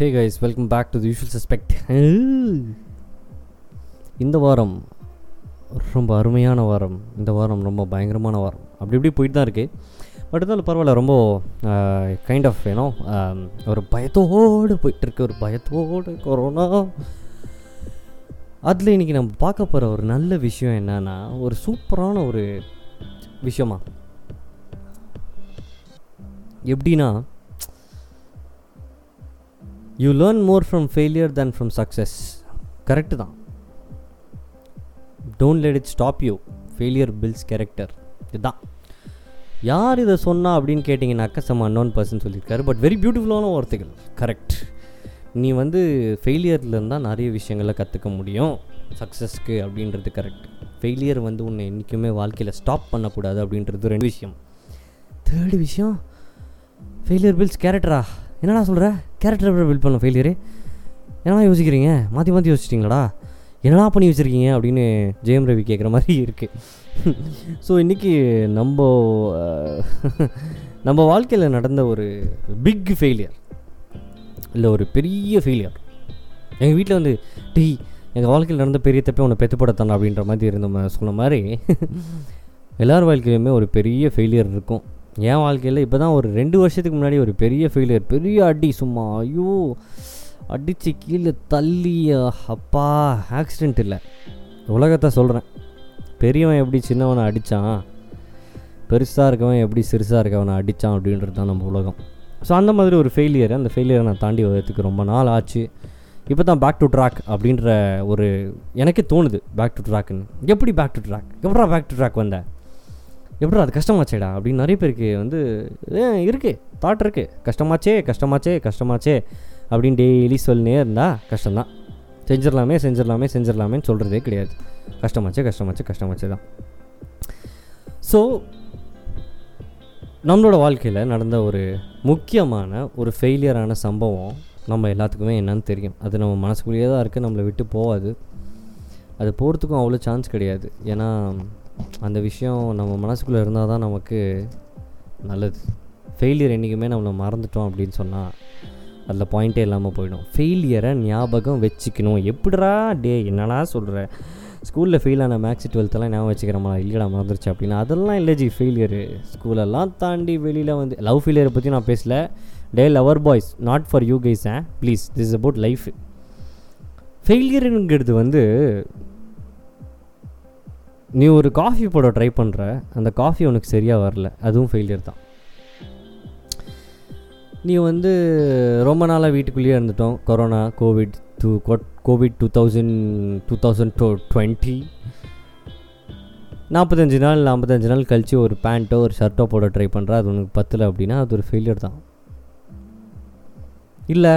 Hey guys welcome back to the usual suspect இந்த வாரம் ரொம்ப அருமையான வாரம். இந்த வாரம் ரொம்ப பயங்கரமான வாரம். அப்படி இப்படி போயிட்டு தான் இருக்குது பட் இருந்தாலும் பரவாயில்ல ரொம்ப கைண்ட் ஆஃப் ஏனோ ஒரு பயத்தோடு போயிட்டுருக்கு ஒரு பயத்தோடு கொரோனா அதில் இன்றைக்கி நம்ம பார்க்க போகிற ஒரு நல்ல விஷயம் என்னன்னா ஒரு சூப்பரான ஒரு விஷயமா. எப்படின்னா you learn more from failure than from success correct தான். Don't let it stop you failure builds character இதுதான். யார் இதை சொன்னா அப்படின்னு கேட்டிங்கனாக்கா சம் அன்னோன் பர்சன் சொல்லியிருக்காரு. பட் வெரி பியூட்டிஃபுல்லான வார்த்தைகள். கரெக்ட் நீ வந்து ஃபெயிலியர்லேருந்து தான் நிறைய விஷயங்களை கற்றுக்க முடியும். சக்ஸஸ்க்கு அப்படின்றது கரெக்ட் ஃபெயிலியர் வந்து உன்னை என்றைக்குமே வாழ்க்கையில் ஸ்டாப் பண்ணக்கூடாது அப்படின்றது ரெண்டு விஷயம். தேர்டு விஷயம் ஃபெயிலியர் பில்ஸ் கேரக்டரா என்னடா சொல்கிற கேரக்டர் பில்ட் பண்ண ஃபெயிலியரு என்னடா யோசிக்கிறீங்க? மாற்றி மாற்றி யோசிச்சிட்டிங்களா என்னடா பண்ணி வச்சுருக்கீங்க? அப்படின்னு ஜெயம் ரவி கேட்குற மாதிரி இருக்குது ஸோ இன்றைக்கி நம்ம நம்ம வாழ்க்கையில் நடந்த ஒரு பிக் ஃபெயிலியர் இல்லை ஒரு பெரிய ஃபெயிலியர் எங்கள் வீட்டில் வந்து டீ எங்கள் வாழ்க்கையில் நடந்த பெரிய தப்பே உன்னை பெத்து அப்படின்ற மாதிரி இருந்த சொன்ன மாதிரி எல்லார் வாழ்க்கையிலுமே ஒரு பெரிய ஃபெயிலியர் இருக்கும். என் வாழ்க்கையில் இப்போ தான் ஒரு ரெண்டு வருஷத்துக்கு முன்னாடி ஒரு பெரிய ஃபெயிலியர் பெரிய அடி சும்மா ஐயோ அடித்து கீழே தள்ளி அப்பா ஆக்சிடெண்ட் இல்லை. உலகத்தை சொல்கிறேன் பெரியவன் எப்படி சின்னவனை அடித்தான் பெருசாக இருக்கவன் எப்படி சிறுசாக இருக்கவனை அடித்தான் அப்படின்றது தான் நம்ம உலகம். ஸோ அந்த மாதிரி ஒரு ஃபெயிலியர் அந்த ஃபெயிலியரை நான் தாண்டி வரதுக்கு ரொம்ப நாள் ஆச்சு. இப்போ தான் பேக் டு ட்ராக் அப்படின்ற ஒரு எனக்கே தோணுது பேக் டு ட்ராக்னு எப்படி பேக் டு ட்ராக் எப்படா பேக் டு ட்ராக் வந்தேன் எப்படா அது கஷ்டமாச்சேடா அப்படின்னு நிறைய பேருக்கு வந்து ஏன் இருக்குது தாட் இருக்குது கஷ்டமாச்சே கஷ்டமாச்சே கஷ்டமாச்சே அப்படின்னு டெய்லி சொல்லினே இருந்தால் கஷ்டம்தான். செஞ்சிடலாமே செஞ்சிடலாமே செஞ்சிடலாமேன்னு சொல்கிறதே கிடையாது. கஷ்டமாச்சே கஷ்டமாச்சே கஷ்டமாச்சே தான். ஸோ நம்மளோட வாழ்க்கையில் நடந்த ஒரு முக்கியமான ஒரு ஃபெயிலியரான சம்பவம் நம்ம எல்லாத்துக்குமே என்னன்னு தெரியும். அது நம்ம மனசுக்குள்ளேயே தான் இருக்குது நம்மளை விட்டு போகாது. அது போகிறதுக்கும் அவ்வளோ சான்ஸ் கிடையாது. ஏன்னா அந்த விஷயம் நம்ம மனசுக்குள்ளே இருந்தால் தான் நமக்கு நல்லது. ஃபெயிலியர் என்றைக்குமே நம்மளை மறந்துட்டோம் அப்படின்னு சொன்னால் அதில் பாயிண்ட்டே இல்லாமல் போயிடும். ஃபெயிலியரை ஞாபகம் வச்சுக்கணும். எப்படிடா டே என்னடா சொல்கிற ஸ்கூலில் ஃபெயில் ஆன மேக்ஸ் டுவெல்த்தெல்லாம் ஞாபகம் வச்சுக்கிறோமா இல்லைடா மறந்துருச்சு அப்படின்னா அதெல்லாம் இல்லை ஜி ஃபெயிலியரு ஸ்கூலெல்லாம் தாண்டி வெளியில் வந்து லவ் ஃபெயிலியரை பற்றி நான் பேசல. டே lover boys not for you guys ah? Please this is about life ஃபெயிலியருங்கிறது வந்து நீ ஒரு காஃபி போட ட்ரை பண்ணுற அந்த காஃபி உனக்கு சரியாக வரல. அதுவும் ஃபெயிலியர் தான். நீ வந்து ரொம்ப நாளாக வீட்டுக்குள்ளேயே இருந்துட்டோம். Corona covid two covid two thousand two thousand two twenty நாற்பத்தஞ்சு நாள் நாற்பத்தஞ்சு நாள் கழித்து ஒரு பேண்ட்டோ ஒரு ஷர்ட்டோ போட ட்ரை பண்ணுற அது உனக்கு பத்தலை அப்படின்னா அது ஒரு ஃபெயிலியர் தான். இல்லை.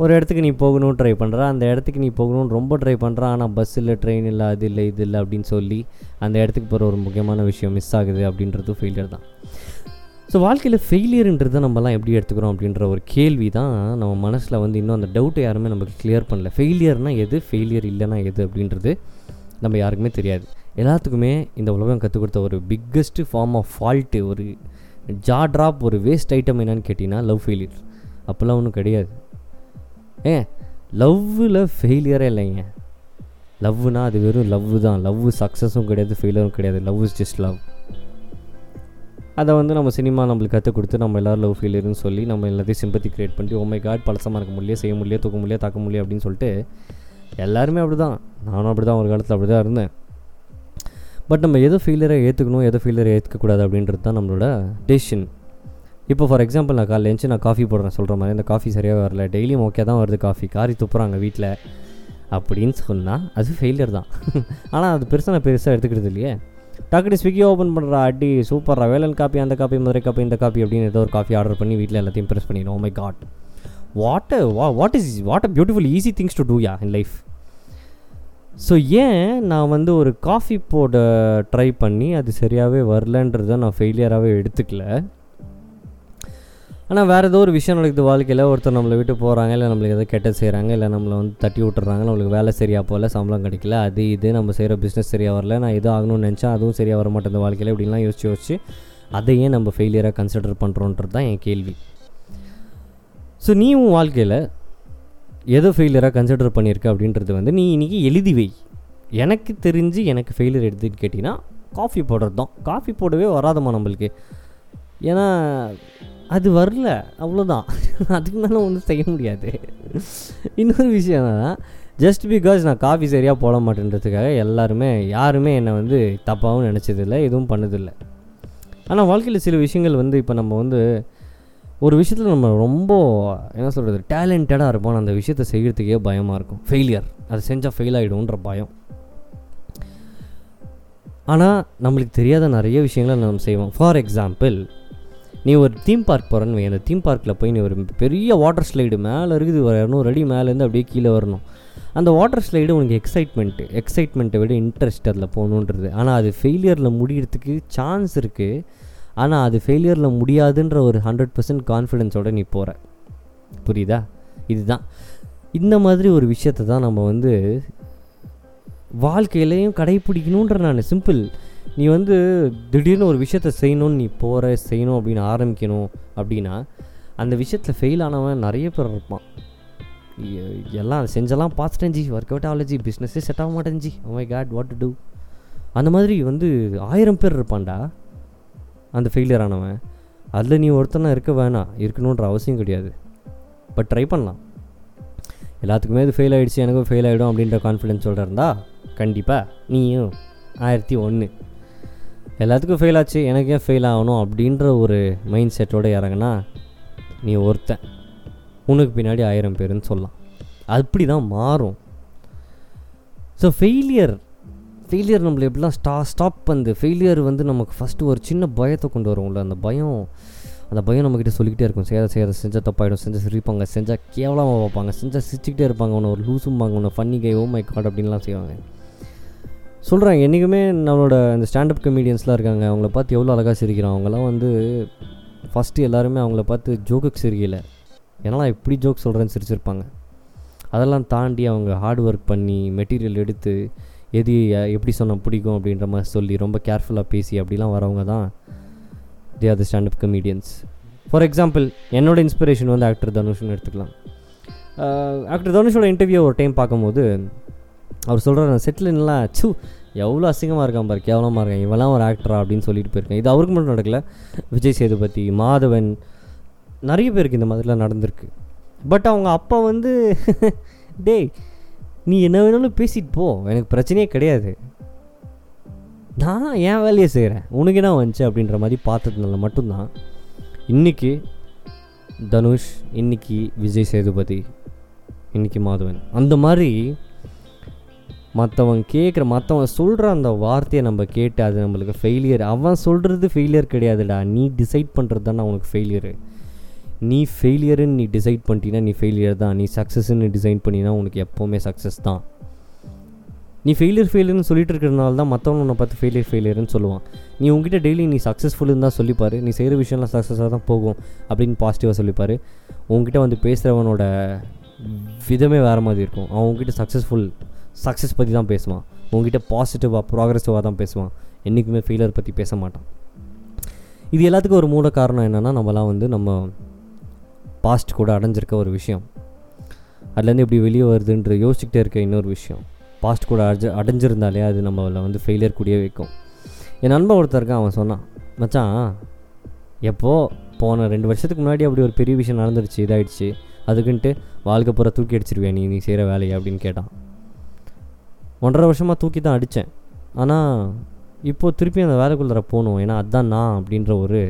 ஒரு இடத்துக்கு நீ போகணும்னு ட்ரை பண்ணுற அந்த இடத்துக்கு நீ போகணும்னு ரொம்ப ட்ரை பண்ணுற ஆனால் பஸ் இல்லை ட்ரெயின் இல்லை அது இல்லை இது இல்லை அப்படின்னு சொல்லி அந்த இடத்துக்கு போகிற ஒரு முக்கியமான விஷயம் மிஸ் ஆகுது அப்படின்றது ஃபெயிலியர் தான். ஸோ வாழ்க்கையில் ஃபெயிலியர்ன்றதை நம்மலாம் எப்படி எடுத்துக்கிறோம் அப்படின்ற ஒரு கேள்வி தான் நம்ம மனசில் வந்து இன்னும் அந்த டவுட்டை யாருமே நமக்கு கிளியர் பண்ணல. ஃபெயிலியர்னால் எது? ஃபெயிலியர் இல்லைனா எது? அப்படின்றது நம்ம யாருக்குமே தெரியாது. எல்லாத்துக்குமே இந்த உலகம் கற்றுக் கொடுத்த ஒரு பிக்கஸ்ட்டு ஃபார்ம் ஆஃப் ஃபால்ட்டு ஒரு ஜா ட்ராப் ஒரு வேஸ்ட் ஐட்டம் என்னன்னு கேட்டிங்கன்னா லவ் ஃபெயிலியர் அப்போல்லாம் ஒன்றும் கிடையாது. ஏன் லவ்வில் ஃபெயிலியரே இல்லைங்க. லவ்னா அது வெறும் லவ் தான். லவ் சக்ஸஸும் கிடையாது ஃபெயிலியரும் கிடையாது. லவ் இஸ் ஜஸ்ட் லவ் அதை வந்து நம்ம சினிமா நம்மளுக்கு கற்றுக் கொடுத்து நம்ம எல்லோரும் லவ் ஃபெயிலியர்னு சொல்லி நம்ம எல்லாத்தையும் சிம்பத்தி கிரியேட் பண்ணி oh ஓ காட் பழசமாக இருக்க முடியல செய்ய முடியல தூக்க முடியல தாக்க முடியல அப்படின்னு சொல்லிட்டு எல்லாருமே அப்படி தான் நானும் அப்படி தான் ஒரு காலத்தில் அப்படி தான் இருந்தேன். பட் நம்ம எதை ஃபெயிலியரை ஏற்றுக்கணும் எதை ஃபெயிலியரை ஏற்றுக்கக்கூடாது அப்படின்றது தான் நம்மளோட டெசிஷன் இப்போ ஃபார் எக்ஸாம்பிள் நான் காலைல எழுந்து நான் காஃபி போடுறேன் சொல்கிற மாதிரி இந்த காஃபி சரியாக வரல. டெய்லியும் ஓகே தான் வருது காஃபி காரி துப்புறாங்க வீட்டில் அப்படின்னு சொன்னால் அது ஃபெயிலியர் தான். ஆனால் அது பெருசாக நான் பெருசாக எடுத்துக்கிறது இல்லையே. டக்குனு ஸ்விக்கி ஓப்பன் பண்ணுற அடி சூப்பராக வேலன் காப்பி அந்த காப்பி மதுரை காப்பி இந்த காப்பி அப்படின்னு ஏதோ ஒரு காஃபி ஆர்டர் பண்ணி வீட்டில் எல்லாத்தையும் ப்ரெஸ் பண்ணிடும். My god what what what is what a beautiful easy things to do yeah in life so ஏன் நான் வந்து ஒரு காஃபி போட ட்ரை பண்ணி அது சரியாகவே வரலன்றதை நான் ஃபெயிலியராகவே எடுத்துக்கல? ஆனால் வேறு ஏதோ ஒரு விஷயம் நடக்குது வாழ்க்கையில். ஒருத்தர் நம்மளை விட்டு போகிறாங்க இல்லை நம்மளுக்கு எதோ கெட்ட செய்கிறாங்க இல்லை நம்மளை வந்து தட்டி விட்டுறாங்க நம்மளுக்கு வேலை சரியாக போகல சம்பளம் கிடைக்கல அது இது நம்ம செய்கிற பிஸ்னஸ் சரியாக வரல நான் இது ஆகணும்னு நினச்சா அதுவும் சரியாக வர மாட்டேன் வாழ்க்கையில் இப்படிலாம் யோசிச்சு யோசிச்சு அதையே நம்ம ஃபெயிலியராக கன்சிடர் பண்ணுறோன்றது தான் என் கேள்வி. ஸோ ஸோ நீ உன் வாழ்க்கையில் எதை ஃபெயிலியராக கன்சிடர் பண்ணியிருக்க அப்படின்றது வந்து நீ இன்றைக்கி எழுதி வை. எனக்கு தெரிஞ்சு எனக்கு ஃபெயிலியர் எடுத்துன்னு கேட்டிங்கன்னா காஃபி போடுறது தான் காஃபி போடவே வராதம்மா நம்மளுக்கு. ஏன்னா அது வரல அவ்வளோதான் அதுக்கு மேலே ஒன்றும் செய்ய முடியாது. இன்னொரு விஷயம் என்னென்னா ஜஸ்ட் பிகாஸ் நான் காஃபி சரியாக போட மாட்டேன்றதுக்காக எல்லாருமே யாருமே என்னை வந்து தப்பாகவும் நினச்சதில்லை எதுவும் பண்ணதில்லை. ஆனால் வாழ்க்கையில் சில விஷயங்கள் வந்து இப்போ நம்ம வந்து ஒரு விஷயத்தில் நம்ம ரொம்ப என்ன சொல்கிறது டேலண்டடாக இருப்போம் அந்த விஷயத்தை செய்கிறதுக்கே பயமாக இருக்கும். ஃபெயிலியர் அதை செஞ்சால் ஃபெயில் ஆகிடும்ன்ற பயம். ஆனால் நம்மளுக்கு தெரியாத நிறைய விஷயங்களை நம்ம செய்வோம். ஃபார் எக்ஸாம்பிள் நீ ஒரு தீம் பார்க் போகிறன்னு வை. அந்த தீம் பார்க்கில் போய் நீ ஒரு பெரிய வாட்டர் ஸ்லைடு மேலே இருக்குது ஒரு இரநூறு அடி மேலேருந்து அப்படியே கீழே வரணும். அந்த வாட்டர் ஸ்லைடு உனக்கு எக்ஸைட்மெண்ட்டு எக்ஸைட்மெண்ட்டை விட இன்ட்ரெஸ்ட் அதில் போகணுன்றது. ஆனால் அது ஃபெயிலியரில் முடிகிறதுக்கு சான்ஸ் இருக்குது ஆனால் அது ஃபெயிலியரில் முடியாதுன்ற ஒரு ஹண்ட்ரட் பர்சன்ட் கான்ஃபிடென்ஸோடு நீ போகிற புரியுதா? இதுதான். இந்த மாதிரி ஒரு விஷயத்தை தான் நம்ம வந்து வாழ்க்கையிலையும் கடைப்பிடிக்கணுன்ற நான் சிம்பிள் நீ வந்து திடீர்னு ஒரு விஷயத்த செய்யணும்னு நீ போகிற செய்யணும் அப்படின்னு ஆரம்பிக்கணும் அப்படின்னா அந்த விஷயத்தில் ஃபெயில் ஆனவன் நிறைய பேர் இருப்பான். எல்லாம் செஞ்செல்லாம் பார்த்துட்டேன் ஜி ஒர்க் அவுட் ஆகலஜி பிஸ்னஸே செட் ஆக மாட்டேன் G. My god what to do அந்த மாதிரி வந்து ஆயிரம் பேர் இருப்பான்டா அந்த ஃபெயிலியர் ஆனவன். அதில் நீ ஒருத்தனா இருக்க வேணாம் இருக்கணுன்ற அவசியம் கிடையாது. பட் ட்ரை பண்ணலாம். எல்லாத்துக்குமே அது ஃபெயில் ஆகிடுச்சு எனக்கும் ஃபெயில் ஆகிடும் அப்படின்ற கான்ஃபிடென்ஸோட இருந்தா கண்டிப்பாக நீயும் ஆயிரத்தி ஒன்று எல்லாத்துக்கும் ஃபெயில் ஆச்சு. எனக்கு ஏன் ஃபெயில் ஆகணும் அப்படின்ற ஒரு மைண்ட் செட்டோடு இறங்குனா நீ ஒருத்தன். உனக்கு பின்னாடி ஆயிரம் பேருன்னு சொல்லலாம். அப்படி தான் மாறும். ஸோ ஃபெயிலியர் ஃபெயிலியர் நம்மளை எப்படிலாம் ஸ்டா ஸ்டாப் பண்ணுது ஃபெயிலியர் வந்து நமக்கு ஃபஸ்ட்டு ஒரு சின்ன பயத்தை கொண்டு வரும்ல. அந்த பயம் அந்த பயம் நம்மக்கிட்ட சொல்லிக்கிட்டே இருக்கும். செய்யாத செய்யாத செஞ்சால் தப்பாயிடும். செஞ்சால் சிரிப்பாங்க. செஞ்சால் கேவலமாக பார்ப்பாங்க. செஞ்சால் சிரிச்சுக்கிட்டே இருப்பாங்க. உன்னை ஒரு லூசும்பாங்க. உன்னை funny guy oh oh my god அப்படின்லாம் செய்வாங்க. சொல்கிறாங்க என்றைக்குமே நம்மளோட இந்த ஸ்டாண்டப் கமீடியன்ஸ்லாம் இருக்காங்க அவங்கள பார்த்து எவ்வளோ அழகாக சிரிக்கிறோம் அவங்களாம் வந்து ஃபஸ்ட்டு எல்லாருமே அவங்கள பார்த்து ஜோக்குக்கு சிரிக்கல. ஏன்னா இப்படி ஜோக் சொல்கிறேன்னு சிரிச்சிருப்பாங்க. அதெல்லாம் தாண்டி அவங்க ஹார்ட் ஒர்க் பண்ணி மெட்டீரியல் எடுத்து எது எப்படி சொன்னால் பிடிக்கும் அப்படின்ற மாதிரி சொல்லி ரொம்ப கேர்ஃபுல்லாக பேசி அப்படிலாம் வரவங்க தான் they are the standup comedians for example என்னோட இன்ஸ்பிரேஷன் வந்து ஆக்டர் தனுஷ்னு எடுத்துக்கலாம். ஆக்டர் தனுஷோட இன்டர்வியூ ஒரு டைம் பார்க்கும்போது அவர் சொல்கிறார் செட்டில் என்னலாம் சு எவ்வளோ அசிங்கமாக இருக்கான் பாரு கேவலமாக இருக்கான் இவெல்லாம் ஒரு ஆக்டரா அப்படின்னு சொல்லிட்டு போயிருக்கேன். இது அவருக்கு மட்டும் நடக்கல விஜய் சேதுபதி மாதவன் நிறைய பேருக்கு இந்த மாதிரிலாம் நடந்திருக்கு. பட் அவங்க அப்பா வந்து டேய் நீ என்ன வேணாலும் பேசிட்டு போ எனக்கு பிரச்சனையே கிடையாது. நான் என் வேலையை செய்கிறேன் உனக்கு என்ன வந்துச்சு அப்படின்ற மாதிரி பார்த்ததுனால மட்டும்தான் இன்றைக்கி தனுஷ் இன்னைக்கு விஜய் சேதுபதி இன்னைக்கு மாதவன். அந்த மாதிரி மற்றவன் கேட்குற மற்றவன் சொல்கிற அந்த வார்த்தையை நம்ம கேட்டு அது நம்மளுக்கு ஃபெயிலியர் அவன் சொல்கிறது ஃபெயிலியர் கிடையாதுடா. நீ டிசைட் பண்ணுறது தானே உனக்கு ஃபெயிலியரு நீ ஃபெயிலியருன்னு நீ டிசைட் பண்ணிட்டீங்கன்னா நீ ஃபெயிலியர் தான். நீ சக்ஸஸ்ன்னு டிசைன் பண்ணினா உனக்கு எப்போவுமே சக்ஸஸ் தான். நீ ஃபெயிலியர் ஃபெயிலியர்னு சொல்லிட்டு இருக்கிறதுனால தான் மற்றவங்க உன்னை பார்த்து ஃபெயிலியர் ஃபெயிலியர்னு சொல்லுவான். நீ உங்ககிட்ட டெய்லி நீ சக்ஸஸ்ஃபுல்லுன்னு தான் சொல்லிப்பார். நீ செய்கிற விஷயம்லாம் சக்ஸஸாக தான் போகும் அப்படின்னு பாசிட்டிவாக சொல்லிப்பார். உங்ககிட்ட வந்து பேசுகிறவனோட விதமே வேறு மாதிரி இருக்கும். அவன் உங்ககிட்ட சக்ஸஸ்ஃபுல் சக்ஸஸ் பற்றி தான் பேசுவான். உங்ககிட்ட பாசிட்டிவாக ப்ராக்ரெசிவாக தான் பேசுவான். என்றைக்குமே ஃபெயிலியர் பற்றி பேச மாட்டான். இது எல்லாத்துக்கும் ஒரு மூல காரணம் என்னென்னா நம்மலாம் வந்து நம்ம பாஸ்ட் கூட அடைஞ்சிருக்க ஒரு விஷயம். அதுலேருந்து எப்படி வெளியே வருதுன்ற யோசிச்சுக்கிட்டே இருக்க இன்னொரு விஷயம். பாஸ்ட் கூட அடைஞ்ச அடைஞ்சிருந்தாலே அது நம்மளை வந்து ஃபெயிலியர் கூடிய வைக்கும். என் நண்பன் ஒருத்தருக்கான் அவன் சொன்னான் மச்சான் எப்போ போன ரெண்டு வருஷத்துக்கு முன்னாடி அப்படி ஒரு பெரிய விஷயம் நடந்துருச்சு இதாகிடுச்சு அதுக்குன்ட்டு வாழ்க்கை பூரா தூக்கி அடிச்சிருவேன் நீ நீ செய்கிற வேலையை? அப்படின்னு கேட்டான். ஒன்றரை வருஷமாக தூக்கி தான் அடித்தேன் ஆனால் இப்போது திருப்பி அந்த வேலைக்குள்ளார போகணும். ஏன்னா அதுதான் நான் அப்படின்ற ஒரு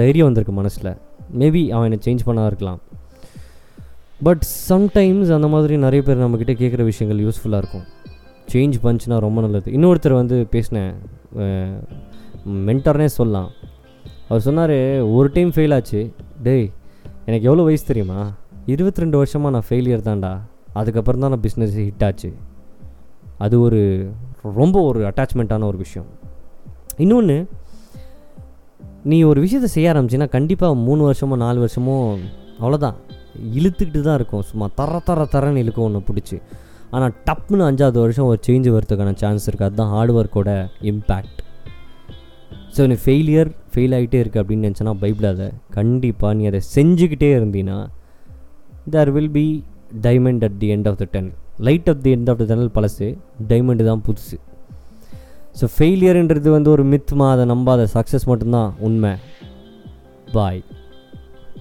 தைரியம் வந்திருக்கு மனசில். மேபி அவன் என்னை சேஞ்ச் பண்ணா இருக்கலாம். பட் சம்டைம்ஸ் அந்த மாதிரி நிறைய பேர் நம்மக்கிட்ட கேட்குற விஷயங்கள் யூஸ்ஃபுல்லாக இருக்கும். சேஞ்ச் பண்ணுச்சுன்னா ரொம்ப நல்லது. இன்னொருத்தர் வந்து பேசினேன். மென்டர்னே சொல்லலாம். அவர் சொன்னார் ஒரு டைம் ஃபெயில் ஆச்சு. டேய் எனக்கு எவ்வளோ வயசு தெரியுமா? இருபத்தி ரெண்டு வருஷமாக நான் ஃபெயிலியர் தான்டா. அதுக்கப்புறம் தான் நான் பிஸ்னஸ் ஹிட் ஆச்சு. அது ஒரு ரொம்ப ஒரு அட்டாச்மெண்ட்டான ஒரு விஷயம். இன்னொன்று நீ ஒரு விஷயத்தை செய்ய ஆரம்பிச்சின்னா கண்டிப்பாக மூணு வருஷமோ நாலு வருஷமோ அவ்வளோதான் இழுத்துக்கிட்டு தான் இருக்கும். சும்மா தர தர தரன்னு இழுக்கும் ஒன்று பிடிச்சி. ஆனால் டப்புன்னு அஞ்சாவது வருஷம் ஒரு சேஞ்ச் வரதுக்கான சான்ஸ் இருக்குது அதுதான் ஹார்ட் ஒர்க்கோட இம்பேக்ட் ஸோ நீ ஃபெயிலியர் ஃபெயில் ஆகிட்டே இருக்குது அப்படின்னு நினச்சனா பயப்படாத. கண்டிப்பாக நீ அதை செஞ்சுக்கிட்டே இருந்தீன்னா there will be diamond at the end of the ten light of the end of the tunnel பழசு டைமண்டு தான் புதுசு. ஸோ ஃபெயிலியர்ன்றது வந்து ஒரு மித்மா அதை நம்பாத சக்ஸஸ் மட்டும்தான் உண்மை. பாய்